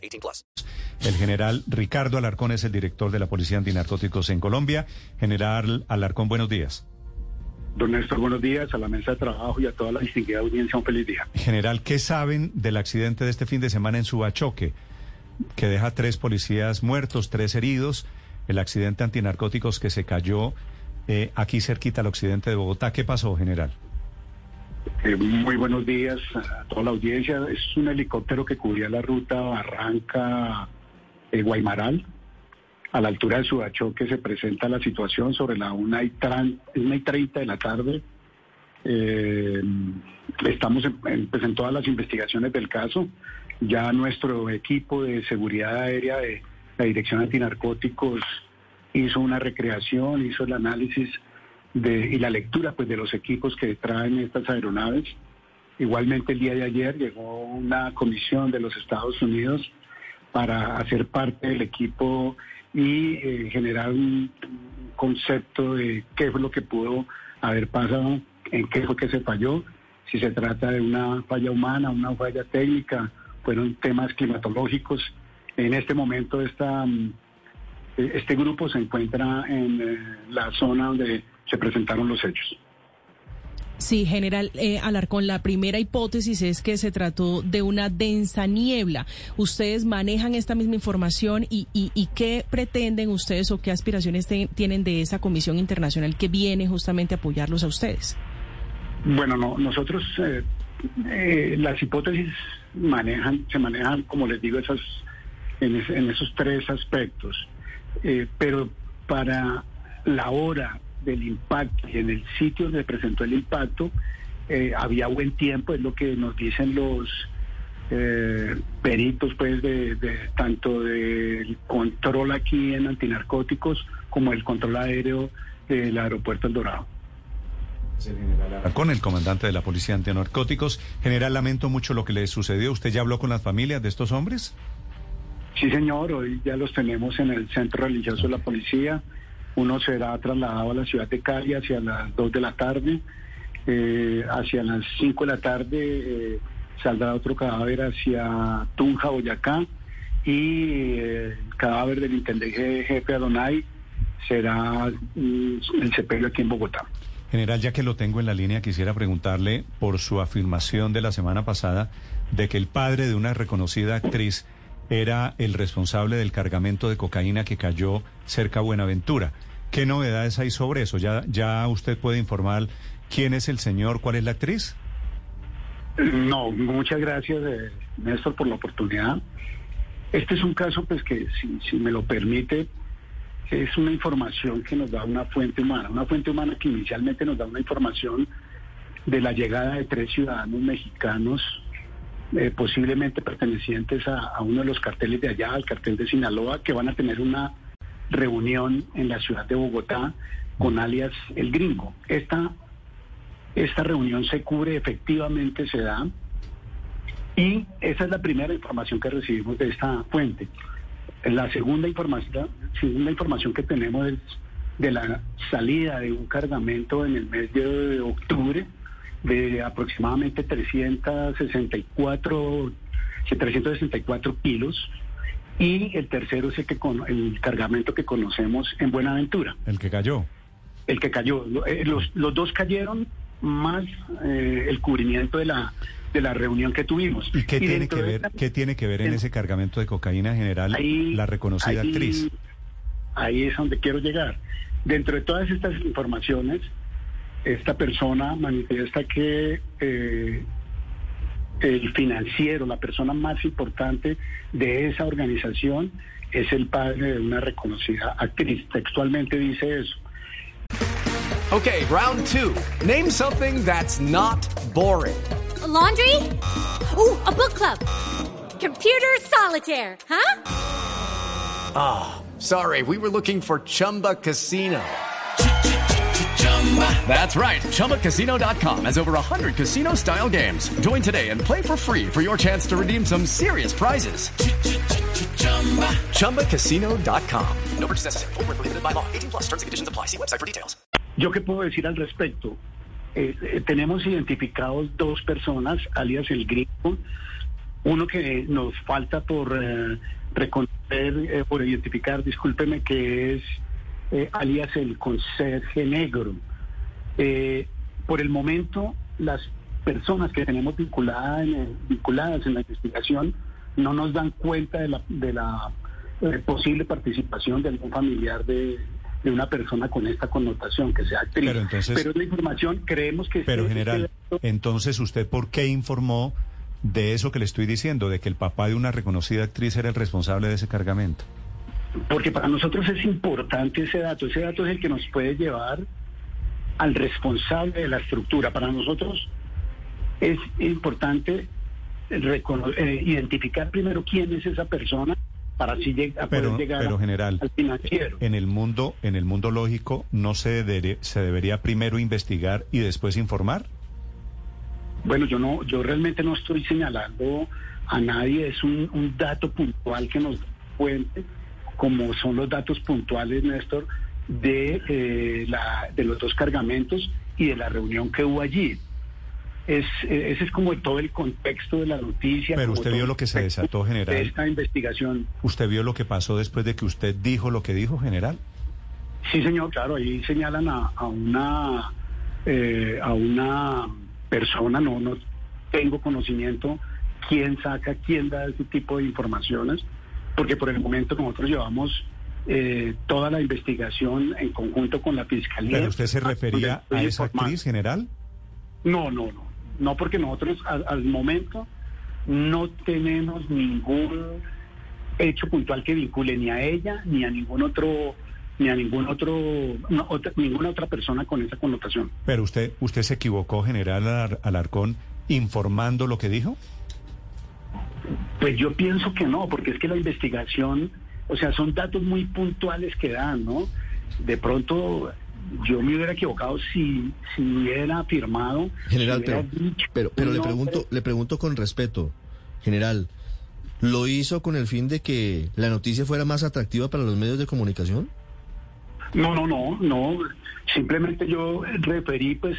18 plus. El general Ricardo Alarcón es el director de la Policía Antinarcóticos en Colombia. General Alarcón, buenos días. Don Néstor, buenos días a la mesa de trabajo y a toda la distinguida audiencia. Un feliz día. General, ¿qué saben del accidente de este fin de semana en Subachoque, que deja tres policías muertos, tres heridos? El accidente antinarcóticos que se cayó eh, aquí cerquita al occidente de Bogotá. ¿Qué pasó, general? Eh, muy buenos días a toda la audiencia. Es un helicóptero que cubría la ruta Barranca-Guaymaral. a la altura de Subachoque se presenta la situación sobre la 1 y, 30 de la tarde. Eh, estamos pues en todas las investigaciones del caso. Ya nuestro equipo de seguridad aérea de la Dirección Antinarcóticos hizo una recreación, hizo el análisis de, y la lectura pues, de los equipos que traen estas aeronaves. Igualmente el día de ayer llegó una comisión de los Estados Unidos para hacer parte del equipo y eh, generar un concepto de qué fue lo que pudo haber pasado, en qué fue que se falló, si se trata de una falla humana, una falla técnica, fueron temas climatológicos. En este momento esta, este grupo se encuentra en eh, la zona donde se presentaron los hechos. Sí, general eh, Alarcón, la primera hipótesis es que se trató de una densa niebla. ¿Ustedes manejan esta misma información y, y, y qué pretenden ustedes o qué aspiraciones te, tienen de esa comisión internacional que viene justamente a apoyarlos a ustedes? Bueno, no, nosotros eh, eh, las hipótesis manejan, se manejan, como les digo, esas, en, es, en esos tres aspectos. Pero para la hora del impacto y en el sitio donde presentó el impacto eh, había buen tiempo, es lo que nos dicen los eh, peritos pues de, de tanto del control aquí en antinarcóticos como el control aéreo del aeropuerto El Dorado. Con el comandante de la Policía Antinarcóticos. General, lamento mucho lo que le sucedió. ¿Usted ya habló con las familias de estos hombres? Sí, señor. Hoy ya los tenemos en el centro religioso de la policía. Uno será trasladado a la ciudad de Cali hacia las 2 de la tarde. Eh, hacia las 5 de la tarde eh, saldrá otro cadáver hacia Tunja, Boyacá. Y eh, el cadáver del intendente jefe Adonai será mm, el sepelio aquí en Bogotá. General, ya que lo tengo en la línea, quisiera preguntarle por su afirmación de la semana pasada de que el padre de una reconocida actriz era el responsable del cargamento de cocaína que cayó cerca a Buenaventura. ¿Qué novedades hay sobre eso? ¿Ya, ya usted puede informar quién es el señor, cuál es la actriz? No, muchas gracias, eh, Néstor, por la oportunidad. Este es un caso, pues, que si, si me lo permite, es una información que nos da una fuente humana, una fuente humana que inicialmente nos da una información de la llegada de tres ciudadanos mexicanos, eh, posiblemente pertenecientes a, uno de los carteles de allá, al cartel de Sinaloa, que van a tener una reunión en la ciudad de Bogotá con alias El Gringo. Esta, esta reunión se cubre, efectivamente se da, y esa es la primera información que recibimos de esta fuente. La segunda información, segunda información que tenemos es de la salida de un cargamento en el mes de octubre de aproximadamente 364, 364 kilos. Y el tercero es el, que con, el cargamento que conocemos en Buenaventura. El que cayó. El que cayó. Los, los dos cayeron más eh, el cubrimiento de la de la reunión que tuvimos. ¿Y qué, y tiene, que ver, qué tiene que ver en, en ese cargamento de cocaína general ahí, la reconocida ahí, actriz? Ahí es donde quiero llegar. Dentro de todas estas informaciones, esta persona manifiesta que eh, el financiero, la persona más importante de esa organización, es el padre de una reconocida actriz. Textualmente dice eso. Okay, round two. Name something that's not boring. A laundry? Ooh, a book club. Computer solitaire, huh? Ah, sorry, we were looking for Chumba Casino. That's right. ChumbaCasino.com has over 100 casino style games. Join today and play for free for your chance to redeem some serious prizes. ChumbaCasino.com. No purchase necessary. Void where prohibited by law. 18 plus terms and conditions apply. See website for details. Yo qué puedo decir al respecto. Eh, eh, tenemos identificados dos personas, alias el griego, uno que nos falta por eh, reconocer, eh, por identificar, discúlpeme, que es eh, alias el conserje negro. Eh, por el momento, las personas que tenemos vinculadas en, el- vinculadas en la investigación no nos dan cuenta de la, de la eh, posible participación de algún familiar de, de una persona con esta connotación, que sea actriz. Pero entonces- Pero la información, creemos que... Pero este- general, este- entonces usted por qué informó de eso que le estoy diciendo, de que el papá de una reconocida actriz era el responsable de ese cargamento? Porque para nosotros es importante ese dato. Ese dato es el que nos puede llevar al responsable de la estructura. Para nosotros es importante eh, identificar primero quién es esa persona para así lleg- a Pero, poder llegar pero a- general, al financiero. en el mundo, en el mundo lógico, ¿no se, se debería primero investigar y después informar? Bueno, yo no, yo realmente no estoy señalando a nadie, es un, un dato puntual que nos da fuente, como son los datos puntuales, Néstor, de, eh, la, de los dos cargamentos y de la reunión que hubo allí. Es, eh, ese es como todo el contexto de la noticia. Pero usted vio lo que se desató, general. De esta investigación. ¿Usted vio lo que pasó después de que usted dijo lo que dijo, general? Sí, señor, claro, ahí señalan a, a una eh, a una persona, no, no tengo conocimiento quién saca, quién da ese tipo de informaciones, porque por el momento nosotros llevamos eh, toda la investigación en conjunto con la fiscalía. ¿Pero usted se refería a esa actriz, general? No, no, no, no, porque nosotros al, al momento no tenemos ningún hecho puntual que vincule ni a ella ni a ningún otro ni a ningún otro no, otra- ninguna otra persona con esa connotación. Pero usted, usted se equivocó, general Alar- Alarcón, informando lo que dijo. Pues yo pienso que no, porque es que la investigación, o sea, son datos muy puntuales que dan, ¿no? De pronto yo me hubiera equivocado si si hubiera afirmado, General, si hubiera pero, dicho pero, le pregunto, le pregunto con respeto, general, ¿lo hizo con el fin de que la noticia fuera más atractiva para los medios de comunicación? No, no, no, no. Simplemente yo referí pues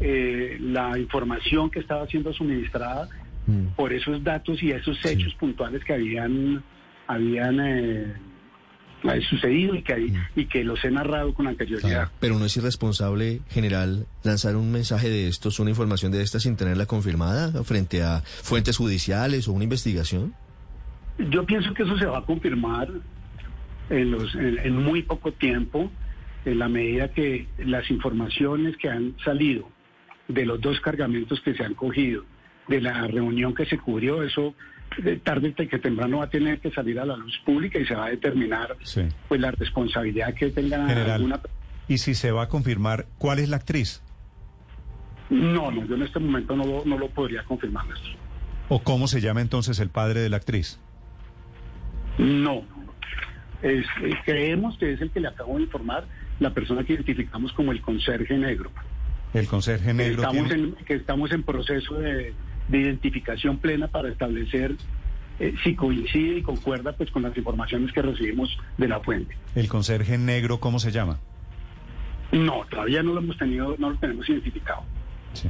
eh, la información que estaba siendo suministrada Mm. por esos datos y esos hechos puntuales que habían habían eh, sucedido y que y que los he narrado con anterioridad. Claro, pero no es irresponsable, general, lanzar un mensaje de estos, una información de estas sin tenerla confirmada frente a fuentes judiciales o una investigación. Yo pienso que eso se va a confirmar en, los, en, en muy poco tiempo, en la medida que las informaciones que han salido de los dos cargamentos que se han cogido, de la reunión que se cubrió, eso tarde que temprano va a tener que salir a la luz pública y se va a determinar Sí. pues la responsabilidad que tenga General. alguna... Y si se va a confirmar, ¿cuál es la actriz? No, no, yo en este momento no lo, no lo podría confirmar. Néstor. ¿O cómo se llama entonces el padre de la actriz? No. Es- eh, creemos que es el que le acabo de informar, la persona que identificamos como el conserje negro. El conserje Que negro estamos, tiene... en, que estamos en proceso de, de identificación plena para establecer eh, si coincide y concuerda pues con las informaciones que recibimos de la fuente. El conserje negro, ¿cómo se llama? No, todavía no lo hemos tenido, no lo tenemos identificado. Sí.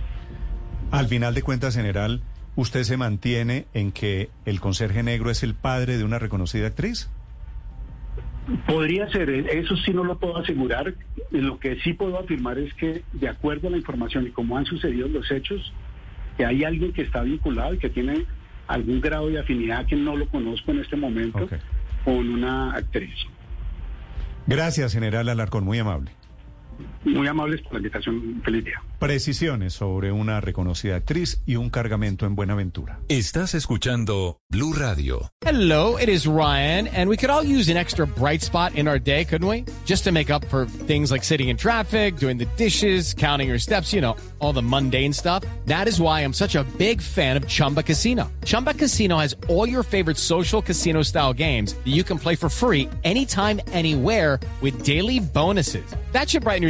Al final de cuentas, general, ¿usted se mantiene en que el conserje negro es el padre de una reconocida actriz? Podría ser, eh, eso sí no lo puedo asegurar. Lo que sí puedo afirmar es que, de acuerdo a la información y cómo han sucedido los hechos, que hay alguien que está vinculado y que tiene algún grado de afinidad que no lo conozco en este momento con una actriz. Gracias, general Alarcón, muy amable. Muy amables por la invitación. Feliz día. Precisiones sobre una reconocida actriz y un cargamento en Buenaventura. Estás escuchando Blue Radio. Hello, it is Ryan, and we could all use an extra bright spot in our day, couldn't we? Just to make up for things like sitting in traffic, doing the dishes, counting your steps, you know, all the mundane stuff. That is why I'm such a big fan of Chumba Casino. Chumba Casino has all your favorite social casino style games that you can play for free anytime, anywhere with daily bonuses. That should brighten your